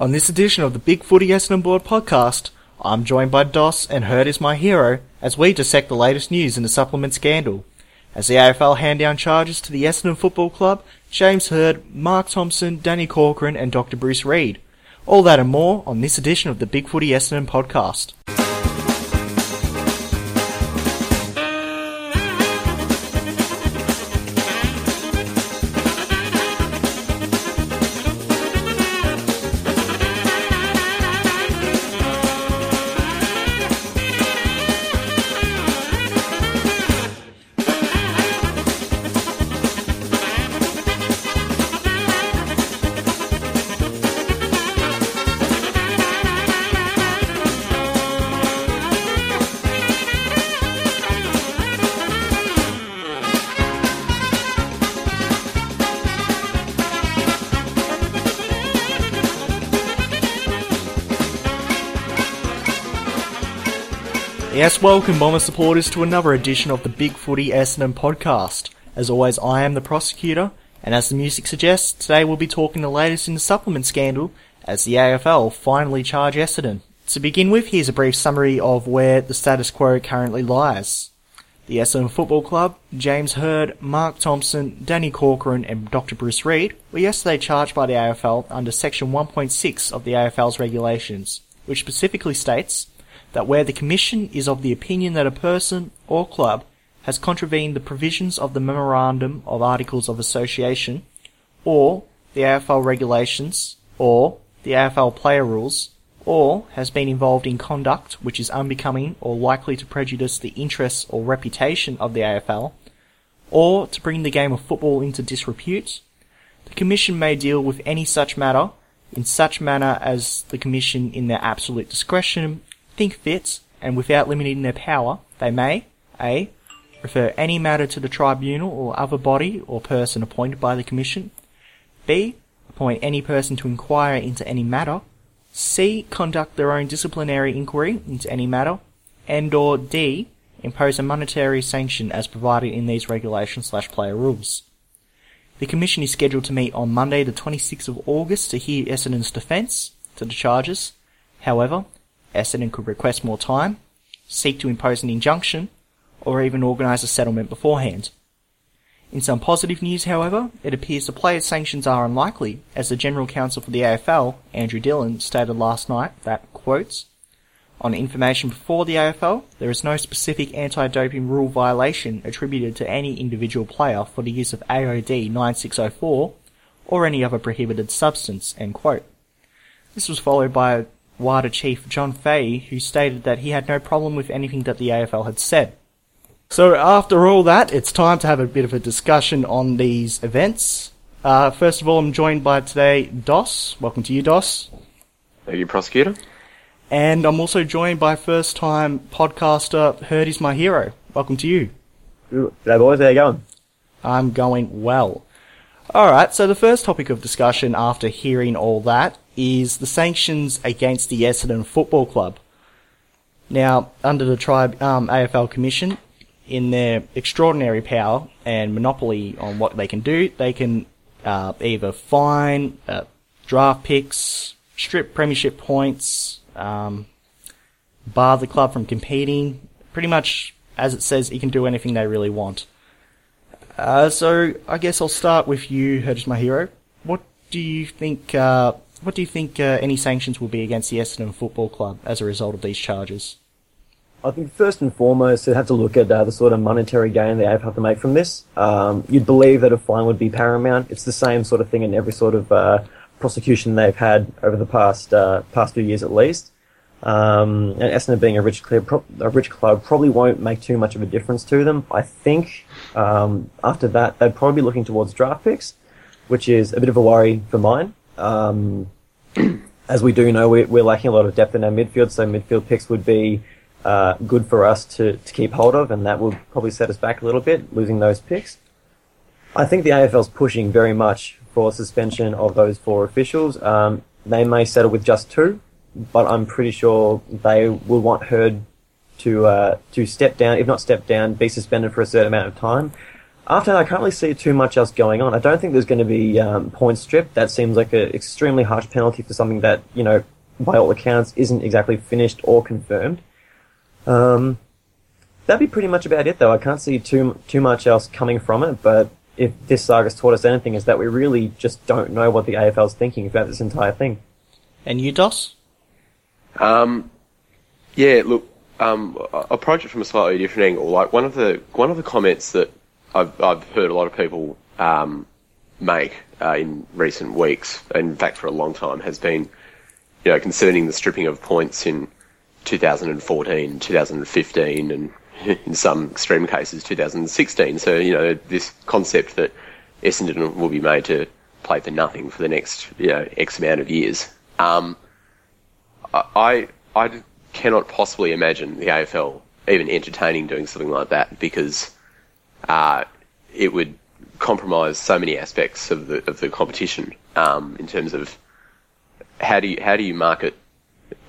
On this edition of the BigFooty Essendon Board podcast, I'm joined by Doss and Hird is my hero as we dissect the latest news in the supplement scandal. As the AFL hand down charges to the Essendon Football Club, James Hird, Mark Thompson, Danny Corcoran and Dr. Bruce Reid. All that and more on this edition of the BigFooty Essendon podcast. Welcome Bomber supporters to another edition of the BigFooty Essendon podcast. As always, I am the prosecutor, and as the music suggests, today we'll be talking the latest in the supplement scandal as the AFL finally charge Essendon. To begin with, here's a brief summary of where the status quo currently lies. The Essendon Football Club, James Hird, Mark Thompson, Danny Corcoran and Dr. Bruce Reid were yesterday charged by the AFL under Section 1.6 of the AFL's regulations, which specifically states that where the Commission is of the opinion that a person or club has contravened the provisions of the Memorandum of Articles of Association, or the AFL regulations, or the AFL player rules, or has been involved in conduct which is unbecoming or likely to prejudice the interests or reputation of the AFL, or to bring the game of football into disrepute, the Commission may deal with any such matter in such manner as the Commission in their absolute discretion think fit, and without limiting their power, they may a. refer any matter to the tribunal or other body or person appointed by the Commission, b. appoint any person to inquire into any matter, c. conduct their own disciplinary inquiry into any matter, and or d. impose a monetary sanction as provided in these regulations slash player rules. The Commission is scheduled to meet on Monday the 26th of August to hear Essendon's defence to the charges. However, Essendon could request more time, seek to impose an injunction, or even organise a settlement beforehand. In some positive news, however, it appears the players' sanctions are unlikely, as the General Counsel for the AFL, Andrew Dillon, stated last night that, quotes, on information before the AFL, there is no specific anti-doping rule violation attributed to any individual player for the use of AOD 9604 or any other prohibited substance, end quote. This was followed by WADA chief John Fahey, who stated that he had no problem with anything that the AFL had said. So after all that, it's time to have a bit of a discussion on these events. Uh, first of all, I'm joined by today Doss. Welcome to you, Doss. Thank you, prosecutor. And I'm also joined by first-time podcaster Hird is my hero. Welcome to you. G'day boys, how you going? I'm going well. Alright, so the first topic of discussion after hearing all that is the sanctions against the Essendon Football Club. Now, under the tribe um, AFL Commission, in their extraordinary power and monopoly on what they can do, they can uh, either fine, uh, draft picks, strip premiership points, um, bar the club from competing. Pretty much, as it says, you can do anything they really want. Uh, so I guess I'll start with you, Hirdis my hero. What do you think uh, what do you think uh, any sanctions will be against the Essendon Football Club as a result of these charges? I think first and foremost, you have to look at uh, the sort of monetary gain they have to make from this. Um, you'd believe that a fine would be paramount. It's the same sort of thing in every sort of uh, prosecution they've had over the past uh, past few years at least. Um, and Essendon being a rich club, a rich club probably won't make too much of a difference to them. I think um, after that they'd probably be looking towards draft picks, which is a bit of a worry for mine. Um, as we do know, we're, we're, lacking a lot of depth in our midfield, so midfield picks would be uh, good for us to, to keep hold of, and that will probably set us back a little bit, losing those picks. I think the AFL's pushing very much for suspension of those four officials. Um, they may settle with just two, but I'm pretty sure they will want Hird to uh, to step down, if not step down, be suspended for a certain amount of time. After that, I can't really see too much else going on. I don't think there's going to be um, points stripped. That seems like an extremely harsh penalty for something that, you know, by all accounts, isn't exactly finished or confirmed. Um, that'd be pretty much about it, though. I can't see too too much else coming from it. But if this saga's taught us anything, is that we really just don't know what the AFL's thinking about this entire thing. And you, Doss? Um, yeah, look, um, I approach it from a slightly different angle. Like one of the one of the comments that I've I've heard a lot of people um, make uh, in recent weeks, in fact for a long time, has been you know concerning the stripping of points in 2014, 2015, and in some extreme cases 2016. So you know this concept that Essendon will be made to play for nothing for the next you know X amount of years. Um, I I cannot possibly imagine the AFL even entertaining doing something like that because uh, it would compromise so many aspects of the of the competition um, in terms of how do you how do you market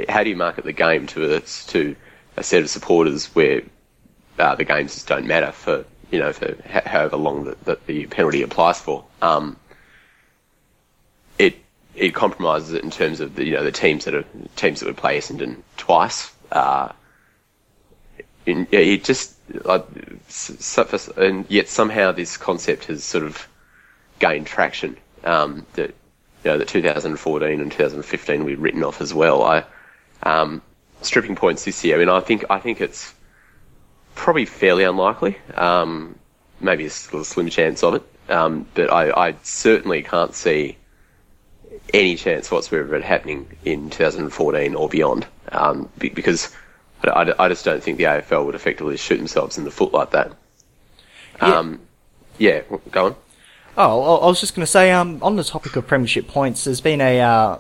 how do you market the game to a to a set of supporters where uh, the games just don't matter for you know for however long that, the penalty applies for. Um, it it compromises it in terms of the you know the teams that are teams that would play Essendon twice. Uh, in, it just and yet somehow this concept has sort of gained traction. Um, that you know that 2014 and 2015 we've written off as well. I um, stripping points this year. I mean, I think I think it's probably fairly unlikely. Um, maybe a slim chance of it, um, but I, I certainly can't see any chance whatsoever of it happening in 2014 or beyond, um, because I, I, just don't think the AFL would effectively shoot themselves in the foot like that. Um, yeah. yeah, go on. Oh, I was just going to say, um, on the topic of premiership points, there's been a uh,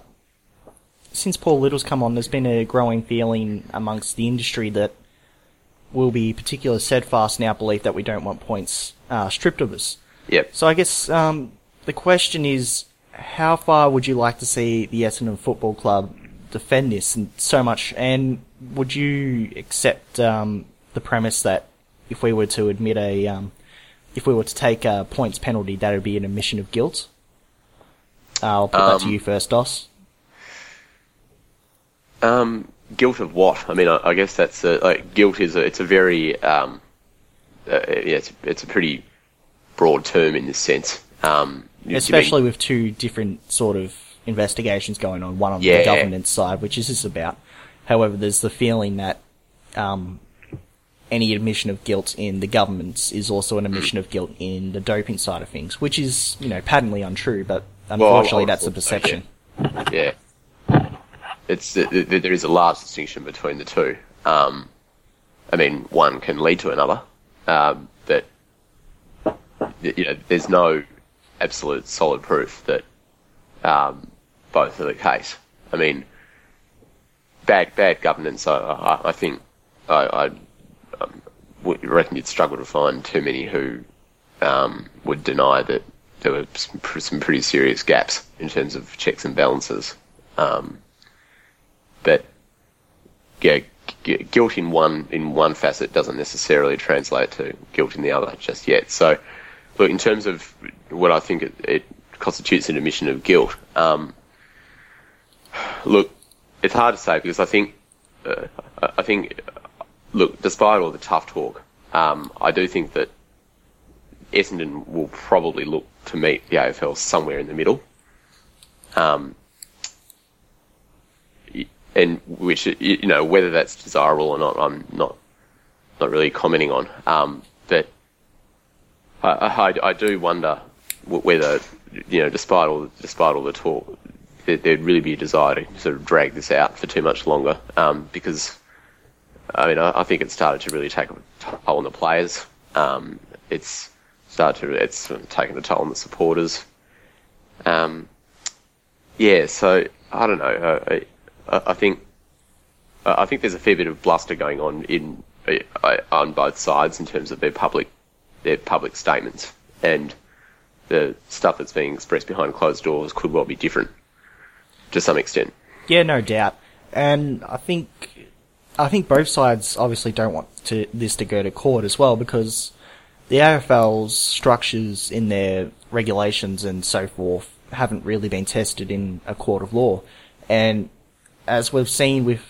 since Paul Little's come on, there's been a growing feeling amongst the industry that we'll be particularly steadfast in our belief that we don't want points uh, stripped of us. Yep. So I guess um, the question is, how far would you like to see the Essendon Football Club defend this and so much? And would you accept um, the premise that if we were to admit a, um, if we were to take a points penalty, that would be an admission of guilt? Uh, I'll put that to um, you first, Doss. Um, guilt of what? I mean, I, I guess that's a, like guilt is a, it's a very um, uh, yeah, it's, it's a pretty broad term in this sense. Um, Especially with two different sort of investigations going on, one on yeah, the governance side, which is this about. However, there's the feeling that um, any admission of guilt in the governments is also an admission of guilt in the doping side of things, which is, you know, patently untrue, but unfortunately well, that's the perception. Yeah. It's there is a large distinction between the two. Um, I mean, one can lead to another, um, but you know, there's no absolute solid proof that um, both are the case. I mean, bad bad governance. I, I, I think I, I um, reckon you'd struggle to find too many who um, would deny that there were some, some, pretty serious gaps in terms of checks and balances. Um, but yeah, guilt in one in one facet doesn't necessarily translate to guilt in the other just yet. So, look, in terms of what I think it, it constitutes an admission of guilt, um, look, it's hard to say because I think uh, I think look, despite all the tough talk, um, I do think that Essendon will probably look to meet the AFL somewhere in the middle. Um, and which you know whether that's desirable or not, I'm not not really commenting on. Um, but I, I, I, do wonder whether you know, despite all despite all the talk, there, would really be a desire to sort of drag this out for too much longer. Um, because I mean, I, I, think it started to really take a toll on the players. Um, it's started to it's taken a toll on the supporters. Um, yeah, so I don't know. Uh, I think I think there's a fair bit of bluster going on in uh, on both sides in terms of their public their public statements and the stuff that's being expressed behind closed doors could well be different to some extent. Yeah, no doubt. And I think I think both sides obviously don't want to, this to go to court as well because the AFL's structures in their regulations and so forth haven't really been tested in a court of law. And as we've seen with,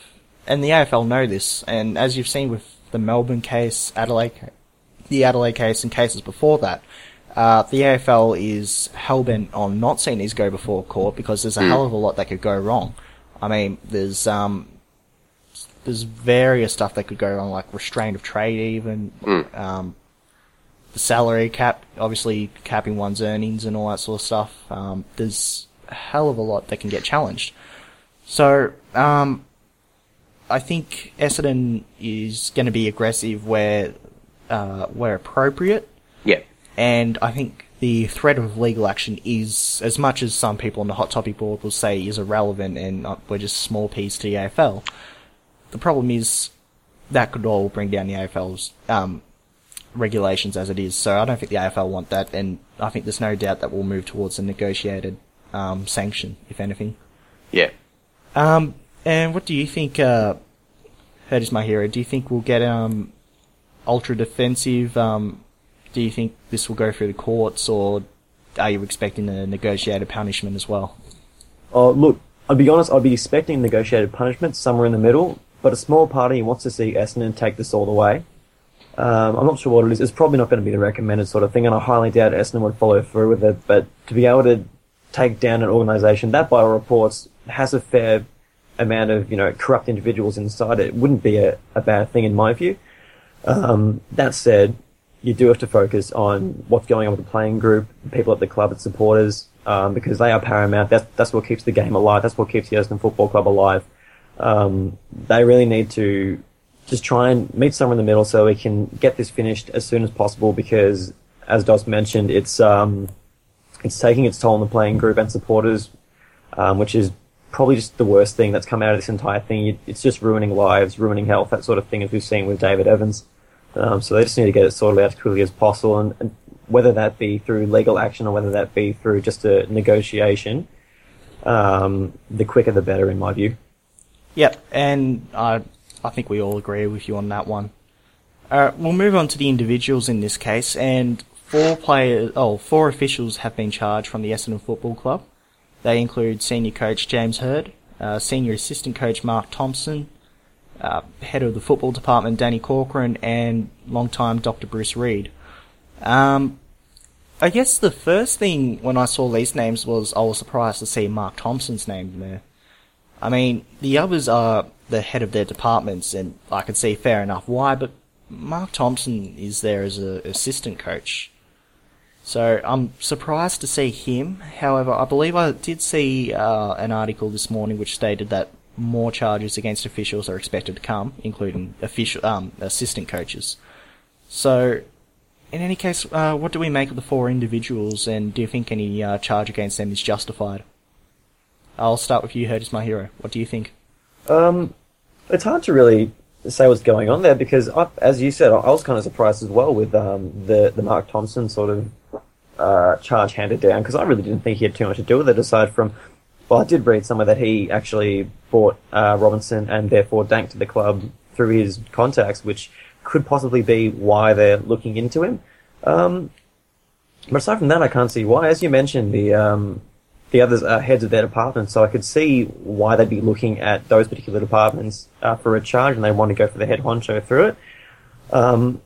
and the AFL know this, and as you've seen with the Melbourne case, Adelaide, the Adelaide case, and cases before that, uh, the AFL is hell-bent on not seeing these go before court because there's a hell of a lot that could go wrong. I mean, there's, um, there's various stuff that could go wrong, like restraint of trade even, um, the salary cap, obviously capping one's earnings and all that sort of stuff. Um, there's a hell of a lot that can get challenged. So, um, I think Essendon is going to be aggressive where, uh, where appropriate. And I think the threat of legal action is, as much as some people on the Hot Topic board will say is irrelevant and uh, we're just small piece to the AFL, the problem is that could all bring down the AFL's um, regulations as it is. So I don't think the AFL want that, and I think there's no doubt that we'll move towards a negotiated um, sanction, if anything. Yeah. Um, and what do you think? Uh, Hird is my hero. Do you think we'll get um, ultra defensive? Um, do you think this will go through the courts, or are you expecting a negotiated punishment as well? Oh, look, I'd be honest, I'd be expecting negotiated punishment somewhere in the middle, but a small party wants to see Essendon take this all the way. Um, I'm not sure what it is. It's probably not going to be the recommended sort of thing, and I highly doubt Essendon would follow through with it. But to be able to take down an organisation that, by all reports, has a fair amount of you know corrupt individuals inside it, wouldn't be a, a bad thing in my view. Um, that said, you do have to focus on what's going on with the playing group, the people at the club, its supporters, um, because they are paramount. That's that's what keeps the game alive. That's what keeps the Essendon Football Club alive. Um, they really need to just try and meet somewhere in the middle so we can get this finished as soon as possible. Because, as Doss mentioned, it's um, it's taking its toll on the playing group and supporters, um, which is probably just the worst thing that's come out of this entire thing. It's just ruining lives, ruining health, that sort of thing, as we've seen with David Evans. Um, so they just need to get it sorted out as quickly as possible, and, and whether that be through legal action or whether that be through just a negotiation, um, the quicker the better, in my view. Yep, and I I think we all agree with you on that one. Uh, we'll move on to the individuals in this case, and four players, oh, four officials have been charged from the Essendon Football Club. They include senior coach James Hird, uh, senior assistant coach Mark Thompson, uh, head of the football department Danny Corcoran, and long-time Dr. Bruce Reid. Um, I guess the first thing when I saw these names was I was surprised to see Mark Thompson's name there. I mean, the others are the head of their departments, and I can see fair enough why, but Mark Thompson is there as an assistant coach. So I'm surprised to see him. However, I believe I did see uh, an article this morning which stated that more charges against officials are expected to come, including official um, assistant coaches. So, in any case, uh, what do we make of the four individuals, and do you think any uh, charge against them is justified? I'll start with you, Hird is my hero. What do you think? Um, it's hard to really say what's going on there because, I, as you said, I, I was kind of surprised as well with um, the the Mark Thompson sort of uh, charge handed down because I really didn't think he had too much to do with it aside from. Well, I did read somewhere that he actually bought uh, Robinson and therefore Dank to the club through his contacts, which could possibly be why they're looking into him. Um, but aside from that, I can't see why. As you mentioned, the um, the others are heads of their departments, so I could see why they'd be looking at those particular departments uh, for a charge, and they want to go for the head honcho through it. Um,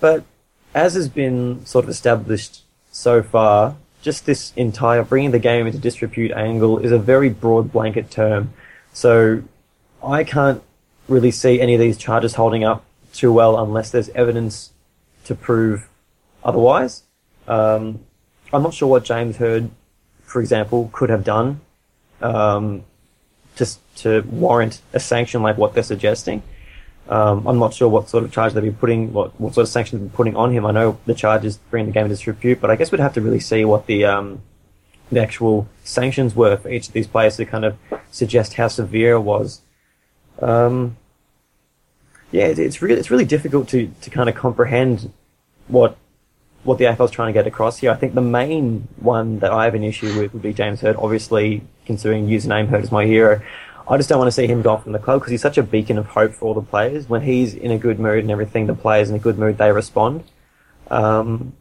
but as has been sort of established so far, just this entire bringing the game into disrepute angle is a very broad blanket term. So I can't really see any of these charges holding up too well unless there's evidence to prove otherwise. Um, I'm not sure what James Hird, for example, could have done um, just to warrant a sanction like what they're suggesting. Um, I'm not sure what sort of charge they'd be putting, what, what sort of sanctions they'd be putting on him. I know the charge is bringing the game into disrepute, but I guess we'd have to really see what the um, the actual sanctions were for each of these players to kind of suggest how severe it was. Um, yeah, it, it's really it's really difficult to, to kind of comprehend what what the AFL's trying to get across here. I think the main one that I have an issue with would be James Hird, Obviously, considering username Hird is my hero, I just don't want to see him go off from the club because he's such a beacon of hope for all the players. When he's in a good mood and everything, the players in a good mood, they respond. Um,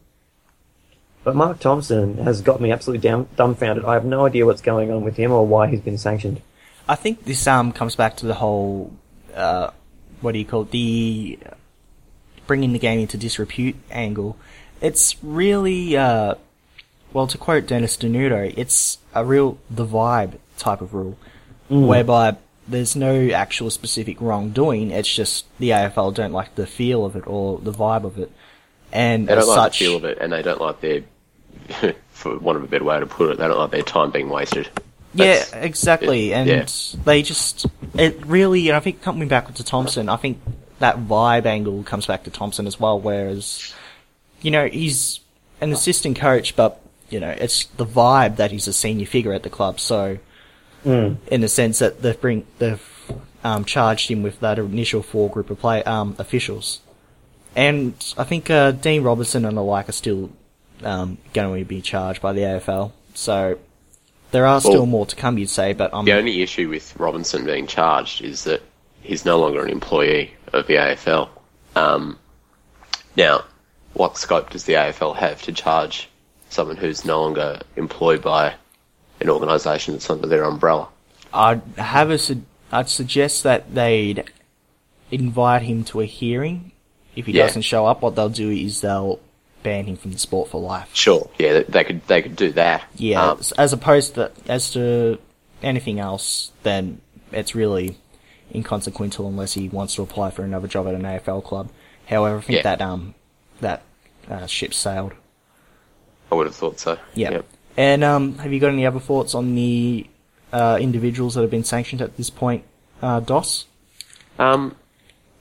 but Mark Thompson has got me absolutely down, dumbfounded. I have no idea what's going on with him or why he's been sanctioned. I think this um comes back to the whole uh, what do you call it? the bringing the game into disrepute angle. It's really uh, well to quote Dennis Denuto, it's a real the vibe type of rule, Mm. whereby there's no actual specific wrongdoing. It's just the AFL don't like the feel of it or the vibe of it, and They don't like such, the feel of it, and they don't like their, for want of a better way to put it, they don't like their time being wasted. Yeah, exactly. it- and yeah. they just, it really, and I think coming back to Thompson, I think that vibe angle comes back to Thompson as well, whereas, you know, he's an assistant coach, but, you know, it's the vibe that he's a senior figure at the club, so, in the sense that they've bring, they've, um, charged him with that initial four group of play, um, officials. And I think, uh, Dean Robinson and the like are still, um, going to be charged by the AFL, so, there are still Well- more to come, you'd say, but um, The only issue with Robinson being charged is that he's no longer an employee of the AFL. Um, now, what scope does the AFL have to charge someone who's no longer employed by an organisation that's under their umbrella? I'd have a su- I'd suggest that they'd invite him to a hearing. If he Yeah. doesn't show up, what they'll do is they'll ban him from the sport for life. Sure. Yeah, they- could they could do that. Yeah, Um, as opposed to as to anything else, then it's really inconsequential unless he wants to apply for another job at an AFL club. However, I think Yeah. that um that uh, ship sailed. I would have thought so. Yeah. Yep. And um, have you got any other thoughts on the uh, individuals that have been sanctioned at this point, uh, Doss? Um,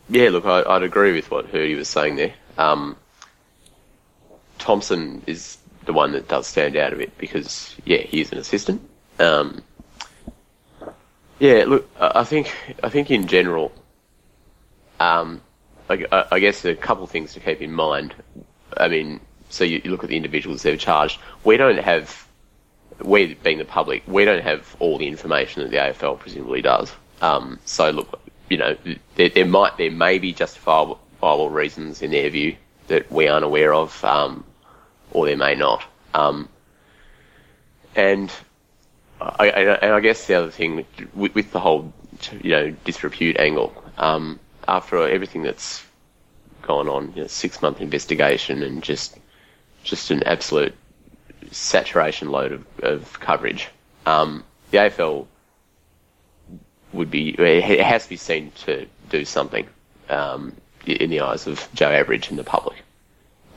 yeah, look, I, I'd agree with what Hirdy was saying there. Um, Thompson is the one that does stand out a bit because, yeah, he is an assistant. Um, yeah, look, I think I think in general, um, I, I- I guess a couple of things to keep in mind. I mean, so you, you look at the individuals they've charged. We don't have we being the public, we don't have all the information that the AFL presumably does. Um, so look, you know, there, there might there may be justifiable reasons in their view that we aren't aware of, um, or there may not. Um, and I, and I guess the other thing with, with the whole, you know, disrepute angle, um, after everything that's gone on, you know, six month investigation and just just an absolute saturation load of, of coverage. Um, the AFL would be it has to be seen to do something um, in the eyes of Joe Average and the public.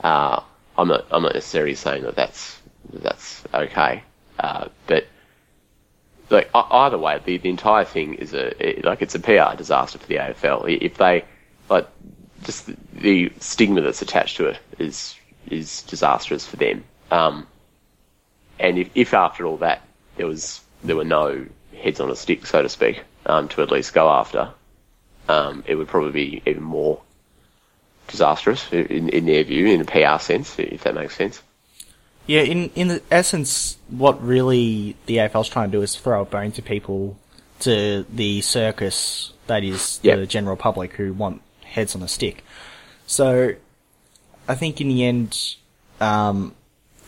Uh, I'm not I'm not necessarily saying that that's that that's okay, uh, but like either way, the, the entire thing is a it, like it's a PR disaster for the AFL. If they like just the, the stigma that's attached to it is is disastrous for them. Um, and if, if after all that there was there were no heads on a stick, so to speak, um, to at least go after, um, it would probably be even more disastrous in, in their view, in a PR sense, if that makes sense. Yeah, in in the essence, what really the AFL's trying to do is throw a bone to people, to the circus that is Yeah. the general public who want heads on a stick. So, I think in the end, um,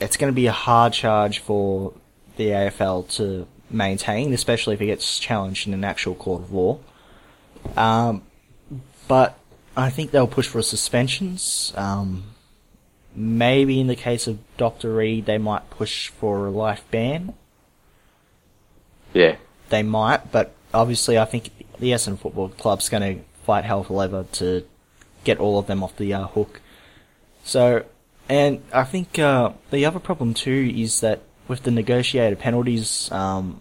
it's going to be a hard charge for the AFL to maintain, especially if it gets challenged in an actual court of law. Um, but I think they'll push for suspensions. Um, maybe in the case of Dr. Reid, they might push for a life ban. Yeah, They might, but obviously I think the Essendon Football Club's going to fight hell for leather to get all of them off the uh, hook. So, and I think uh, the other problem too is that with the negotiated penalties, um,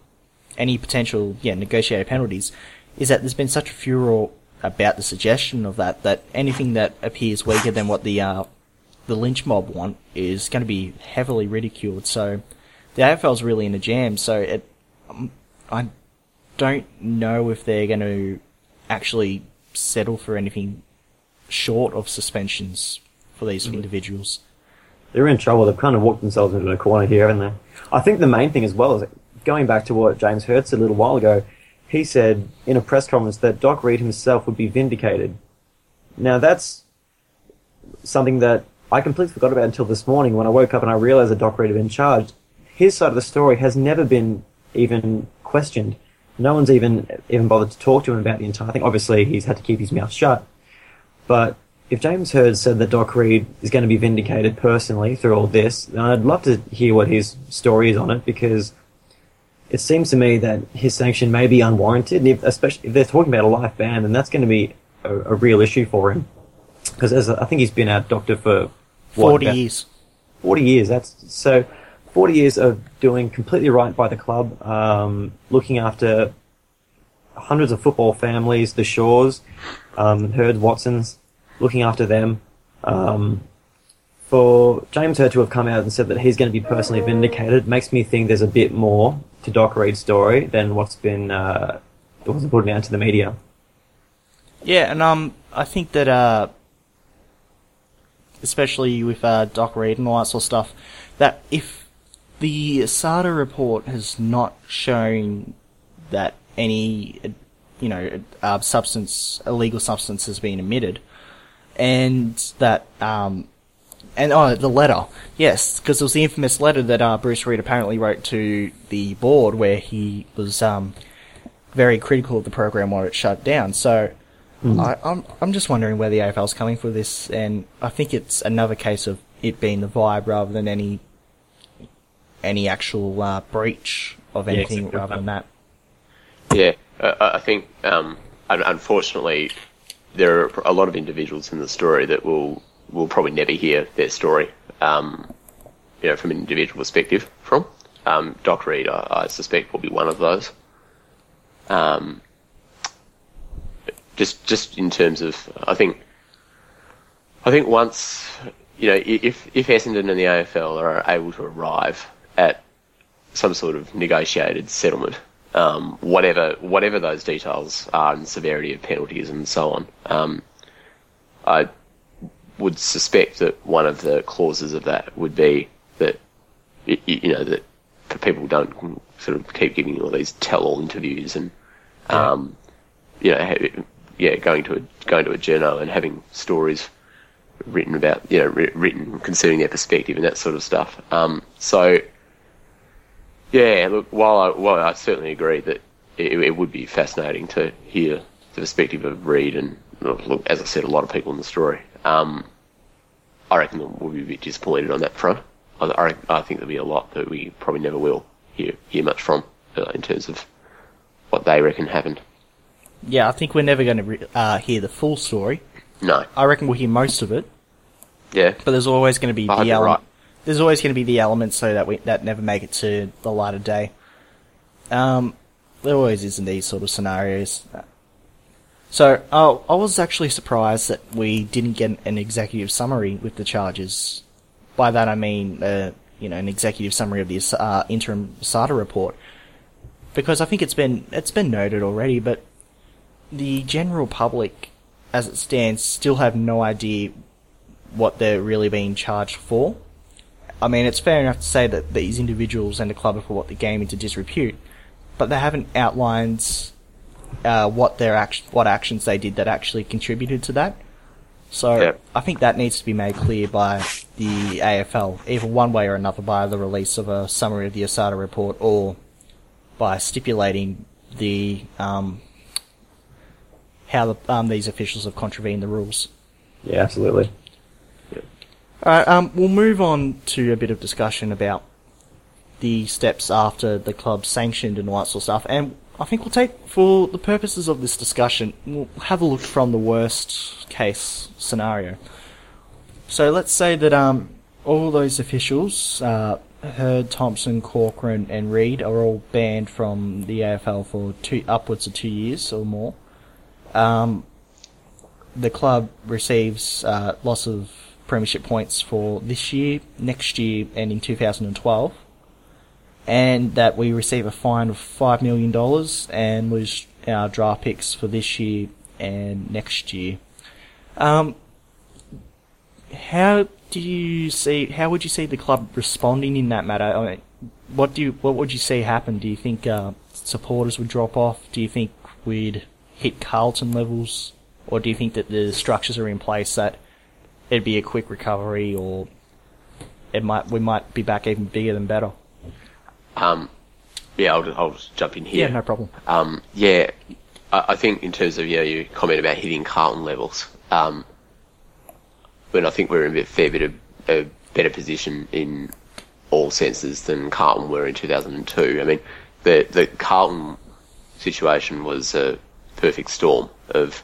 any potential yeah negotiated penalties, is that there's been such a furor about the suggestion of that that anything that appears weaker than what the uh, the lynch mob want is going to be heavily ridiculed. So the AFL's really in a jam. So it, um, I don't know if they're going to actually settle for anything short of suspensions for these individuals. They're in trouble. They've kind of walked themselves into a corner here, haven't they? I think the main thing as well is going back to what James Hird said a little while ago. He said in a press conference that Doc Reid himself would be vindicated. Now that's something that I completely forgot about until this morning when I woke up and I realized that Doc Reid had been charged. His side of the story has never been even questioned. No one's even even bothered to talk to him about the entire thing. Obviously, he's had to keep his mouth shut. But if James Hird said that Doc Reid is going to be vindicated personally through all this, then I'd love to hear what his story is on it because it seems to me that his sanction may be unwarranted, and if, especially if they're talking about a life ban, then that's going to be a, a real issue for him. Because as I think he's been our doctor for what, 40 years. 40 years. That's so 40 years of doing completely right by the club, um, looking after hundreds of football families, the Shaws, um, Hird Watsons, looking after them. Um, for James Hird to have come out and said that he's going to be personally vindicated makes me think there's a bit more to Doc Reid's story than what's been uh, wasn't put out to the media. Yeah, and um, I think that uh, especially with uh, Doc Reid and all that sort of stuff, that if the ASADA report has not shown that any, you know, uh, substance, illegal substance has been emitted, and that um, and oh, the letter, yes, because it was the infamous letter that uh, Bruce Reid apparently wrote to the board where he was um, very critical of the program while it shut down. So I, I'm I'm just wondering where the AFL's coming for this, and I think it's another case of it being the vibe rather than any any actual uh, breach of Yeah, anything exactly. rather than that. Yeah, I I think um, unfortunately there are a lot of individuals in the story that will will probably never hear their story. Um, you know, from an individual perspective. From um, Doc Reid, I, I suspect will be one of those. Um, just just in terms of, I think, I think once you know, if if Essendon and the AFL are able to arrive at some sort of negotiated settlement, um, whatever whatever those details are and severity of penalties and so on. Um, I would suspect that one of the clauses of that would be that you know that people don't sort of keep giving all these tell-all interviews and um, you know yeah going to a going to a journal and having stories written about you know written concerning their perspective and that sort of stuff. Um, so yeah, look, while I, while I certainly agree that it, it would be fascinating to hear the perspective of Reid and, look, as I said, a lot of people in the story, um, I reckon we'll be a bit disappointed on that front. I, I, I think there'll be a lot that we probably never will hear, hear much from uh, in terms of what they reckon happened. Yeah, I think we're never going to re- uh, hear the full story. No. I reckon we'll hear most of it, Yeah. but there's always going to be the element. right. There's always going to be the elements so that we that never make it to the light of day. Um, there always is in these sort of scenarios. So oh, I was actually surprised that we didn't get an executive summary with the charges. By that I mean, uh, you know, an executive summary of the uh, interim ASADA report, because I think it's been it's been noted already, but the general public, as it stands, still have no idea what they're really being charged for. I mean, it's fair enough to say that these individuals and the club have brought the game into disrepute, but they haven't outlined uh, what their act- what actions they did that actually contributed to that. So Yeah. I think that needs to be made clear by the AFL, either one way or another, by the release of a summary of the ASADA report, or by stipulating the um, how the, um, these officials have contravened the rules. Yeah, absolutely. Alright, um, we'll move on to a bit of discussion about the steps after the club sanctioned and all that sort of stuff. And I think we'll take, for the purposes of this discussion, we'll have a look from the worst case scenario. So let's say that um, all those officials, uh, Hird, Thompson, Corcoran, and Reed, are all banned from the AFL for two, upwards of two years or more. Um, the club receives uh, loss of premiership points for this year, next year, and in 2012, and that we receive a fine of five million dollars and lose our draft picks for this year and next year. Um, how do you see? How would you see the club responding in that matter? I mean, what do you? What would you see happen? Do you think uh, supporters would drop off? Do you think we'd hit Carlton levels, or do you think that the structures are in place that it'd be a quick recovery, or it might we might be back even bigger than better. Um, yeah, I'll, I'll just jump in here. Yeah, no problem. Um, yeah, I, I think in terms of you know your comment about hitting Carlton levels, um, when I think we're in a bit, fair bit of a better position in all senses than Carlton were in 2002. I mean, the the Carlton situation was a perfect storm of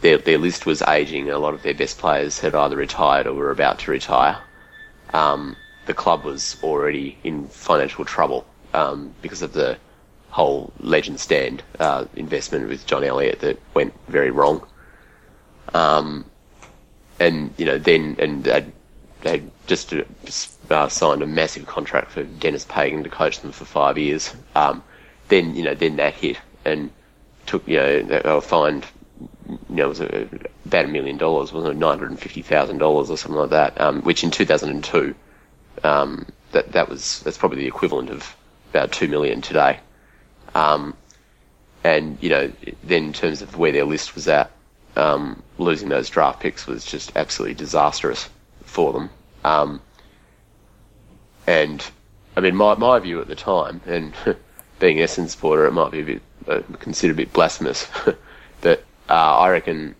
their their list was aging. A lot of their best players had either retired or were about to retire. Um, the club was already in financial trouble um, because of the whole legend stand uh, investment with John Elliott that went very wrong. Um, and you know then and they they just uh, signed a massive contract for Denis Pagan to coach them for five years. Um, then you know then that hit and took you know they were fined you know it was a, about a million dollars wasn't it nine hundred and fifty thousand dollars or something like that um, which in two thousand and two um, that that was that's probably the equivalent of about two million today. Um, and you know, then in terms of where their list was at, um, losing those draft picks was just absolutely disastrous for them. Um, and I mean, my my view at the time, and being an Essendon supporter, it might be a bit uh, considered a bit blasphemous, but uh, I reckon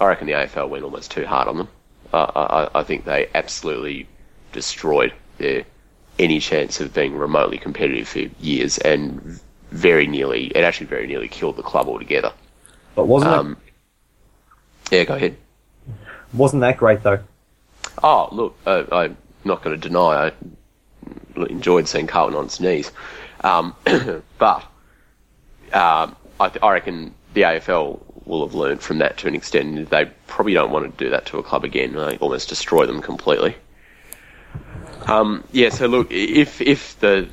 I reckon the AFL went almost too hard on them. Uh, I, I think they absolutely destroyed their any chance of being remotely competitive for years, and very nearly, it actually very nearly killed the club altogether. But wasn't Um, yeah, go ahead. wasn't that great though? Oh, look, uh, I'm not going to deny I enjoyed seeing Carlton on its knees. Um, but um, I, th- I reckon the AFL will have learned from that to an extent. They probably don't want to do that to a club again. They almost destroy them completely. Um, yeah, so look, if if the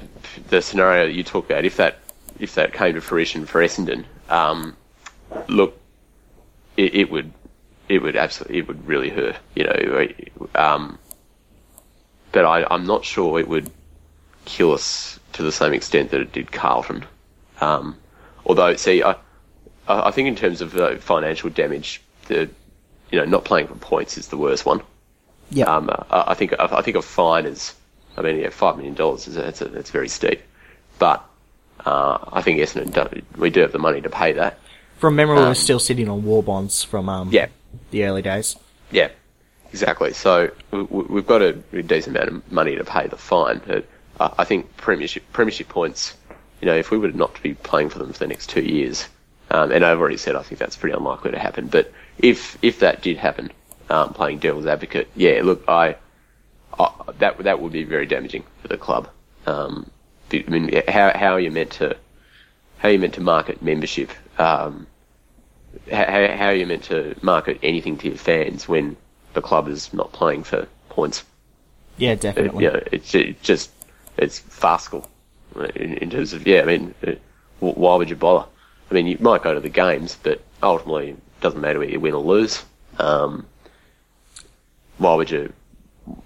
the scenario that you talk about, if that if that came to fruition for Essendon, um, look, it, it would it would absolutely it would really hurt, you know. Um, but I, I'm not sure it would kill us to the same extent that it did Carlton. Um, although, see, I I I think in terms of uh, financial damage, the you know not playing for points is the worst one. Yeah. Um, I, I think I think a fine is, I mean, yeah, five million dollars is it's a, it's very steep, but uh, I think Essendon do, we do have the money to pay that. From memory, we um, were still sitting on war bonds from um, Yeah, the early days. yeah, exactly. So we, we- we've got a decent amount of money to pay the fine. But I I think premiership premiership points. You know, if we were not to be playing for them for the next two years, um, and I've already said I think that's pretty unlikely to happen. But if if that did happen, um, playing devil's advocate, yeah, look, I, I that that would be very damaging for the club. Um, I mean, how how are you meant to how are you meant to market membership? Um, how, how are you meant to market anything to your fans when the club is not playing for points? Yeah, definitely. you know, it's it just it's farcical in, in terms of yeah. I mean, why would you bother? I mean, you might go to the games, but ultimately, it doesn't matter whether you win or lose. Um, why would you,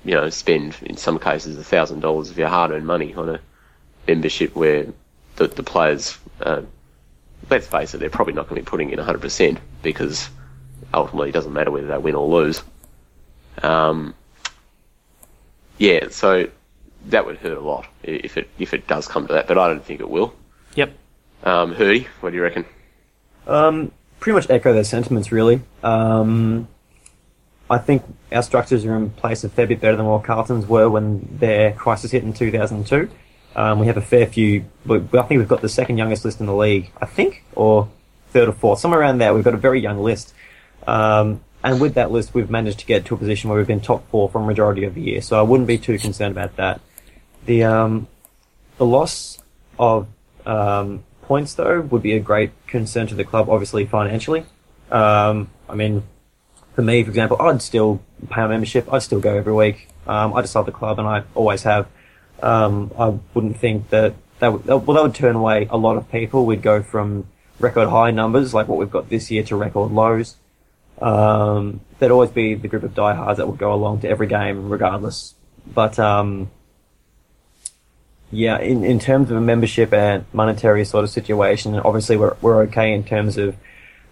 you know, spend in some cases a thousand dollars of your hard-earned money on a membership where the the players, uh, let's face it, they're probably not going to be putting in 100% because ultimately it doesn't matter whether they win or lose. Um, yeah, so that would hurt a lot if it if it does come to that, but I don't think it will. Yep. Um, Hirdy, what do you reckon? Um, pretty much echo their sentiments, really. Um, I think our structures are in place a fair bit better than what Carlton's were when their crisis hit in 2002. Um, we have a fair few. I think we've got the second youngest list in the league, I think, or third or fourth, somewhere around there. We've got a very young list. Um, and with that list, we've managed to get to a position where we've been top four for a majority of the year. So I wouldn't be too concerned about that. The um, the loss of um, points, though, would be a great concern to the club, obviously financially. Um, I mean, for me, for example, I'd still pay a membership. I'd still go every week. Um, I just love the club, and I always have. Um, I wouldn't think that that would, well, that would turn away a lot of people. We'd go from record high numbers like what we've got this year to record lows. Um, there'd always be the group of diehards that would go along to every game regardless. But um, yeah, in, in terms of a membership and monetary sort of situation, obviously we're we're okay in terms of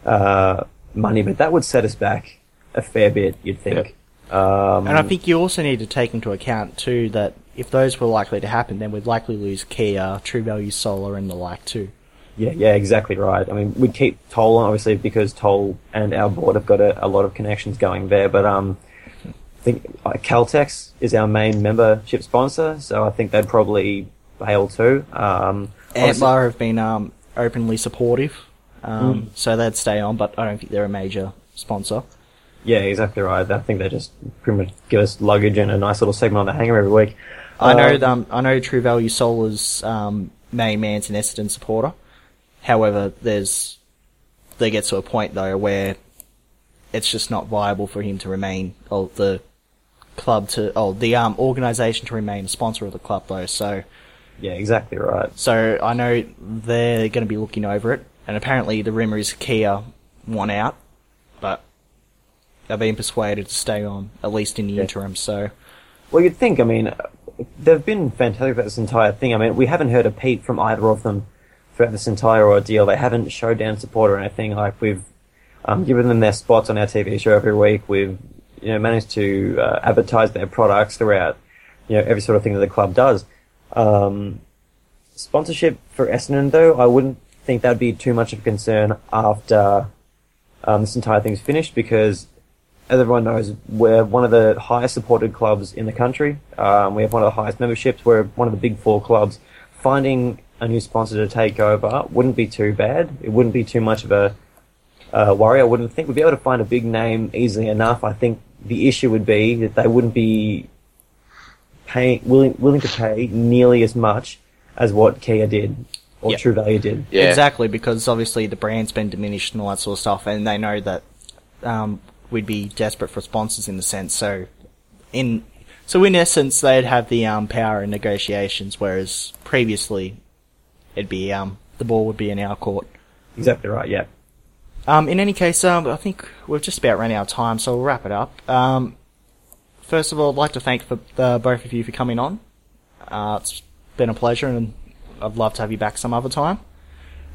uh, money, but that would set us back a fair bit, you'd think. Um, And I think you also need to take into account too that if those were likely to happen, then we'd likely lose Kia, True Value Solar, and the like too. Yeah, yeah, exactly right. I mean, we'd keep Toll on, obviously, because Toll and our board have got a, a lot of connections going there. But um, think uh, Caltex is our main membership sponsor, so I think they'd probably bail too. Um, Antler have been um, openly supportive, um, so they'd stay on, but I don't think they're a major sponsor. yeah, exactly right. I think they just pretty much give us luggage and a nice little segment on the hanger every week. I know Um, um, I know True Value Solar's um, main man's an Essendon supporter. However, there's there gets to a point though where it's just not viable for him to remain the club to oh the um organisation to remain a sponsor of the club though. So Yeah, exactly right. so I know they're going to be looking over it, and apparently the rumor is Kia won out, but they're being persuaded to stay on at least in the interim. So. Well, you'd think. I mean, they've been fantastic about this entire thing. I mean, we haven't heard a peep from either of them throughout this entire ordeal. They haven't showed down support or anything. Like we've um, given them their spots on our TV show every week. We've you know managed to uh, advertise their products throughout you know every sort of thing that the club does. Um, sponsorship for Essendon, though, I wouldn't think that'd be too much of a concern after um, this entire thing's finished because as everyone knows, we're one of the highest supported clubs in the country. Um, we have one of the highest memberships. We're one of the big four clubs. Finding a new sponsor to take over wouldn't be too bad. It wouldn't be too much of a uh, worry. I wouldn't think we'd be able to find a big name easily enough. I think the issue would be that they wouldn't be paying willing willing to pay nearly as much as what Kia did or Yep. True Value did. Yeah. Exactly, because obviously the brand's been diminished and all that sort of stuff, and they know that um, we'd be desperate for sponsors in the sense. So, in so in essence, they'd have the um, power in negotiations, whereas previously, it'd be um, the ball would be in our court. Exactly right. Yeah. Um, in any case, um, I think we've just about run out of time, so we'll wrap it up. Um, first of all, I'd like to thank for, uh, both of you for coming on. Uh, it's been a pleasure, and I'd love to have you back some other time.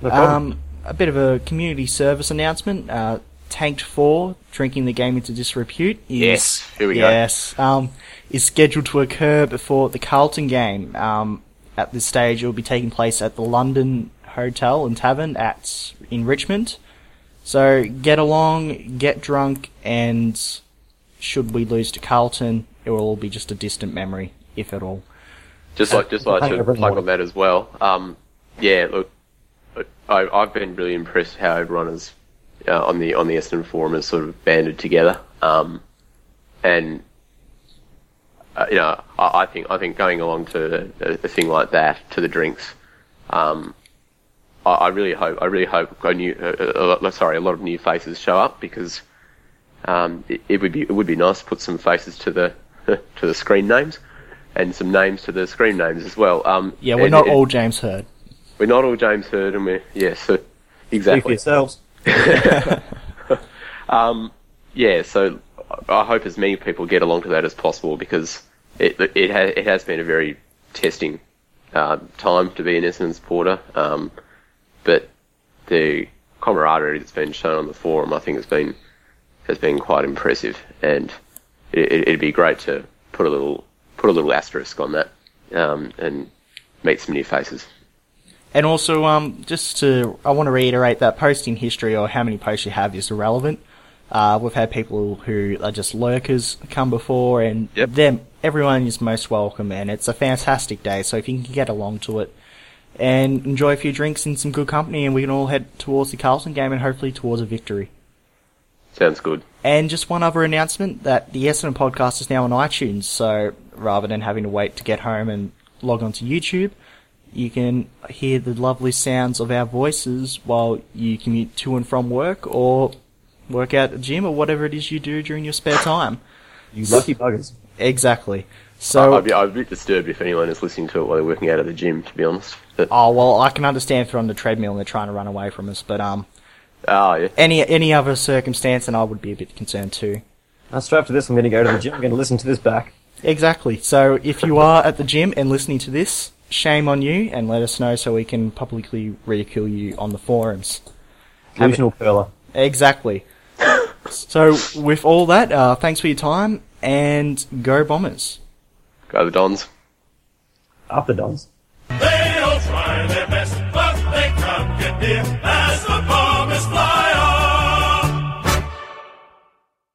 No problem. Um, a bit of a community service announcement. Uh, Tanked 4, Drinking the Game into Disrepute. Is, Yes, here we go. yes, Um, is scheduled to occur before the Carlton game. Um, at this stage, it will be taking place at the London Hotel and Tavern at in Richmond. So get along, get drunk, and should we lose to Carlton, it will all be just a distant memory, if at all. Just like, just like Play to plug on that as well. Um, yeah, look, I, I've been really impressed how everyone has uh, on the on the Essendon forum has sort of banded together. Um, and uh, you know, I, I think I think going along to a, a thing like that to the drinks, um, I, I really hope I really hope a new, uh, a, lot- sorry, a lot of new faces show up because um, it, it would be it would be nice to put some faces to the to the screen names and some names to the screen names as well. Um, Yeah, we're and- not and all James Hird. we're not all James Hird, and we're yes, so, Speak for exactly. yourselves. Um, yeah, so I hope as many people get along to that as possible because it it, ha- it has been a very testing uh, time to be an Essendon supporter. Um, but the camaraderie that's been shown on the forum, I think, has been has been quite impressive, and it, it'd be great to put a little put a little asterisk on that um, and meet some new faces. And also, um, just to, I want to reiterate that posting history or how many posts you have is irrelevant. Uh, we've had people who are just lurkers come before, and Yep. them, everyone is most welcome, and it's a fantastic day. So if you can get along to it and enjoy a few drinks and some good company, and we can all head towards the Carlton game and hopefully towards a victory. Sounds good. And just one other announcement that the Essendon podcast is now on iTunes. So rather than having to wait to get home and log on to YouTube, you can hear the lovely sounds of our voices while you commute to and from work or work out at the gym or whatever it is you do during your spare time. You lucky buggers. Exactly. So, I'd be, I'd be a bit disturbed if anyone is listening to it while they're working out at the gym, to be honest. But, oh well, I can understand if they're on the treadmill and they're trying to run away from us, but um, ah, yeah. any any other circumstance, and I would be a bit concerned too. Now, straight after this, I'm going to go to the gym. I'm going to listen to this back. Exactly. So if you are at the gym and listening to this, shame on you, and let us know so we can publicly ridicule you on the forums. Have it- Delusional curler. Exactly. so with all that, uh, thanks for your time, and go Bombers. Go the Dons. Up the Dons. dear.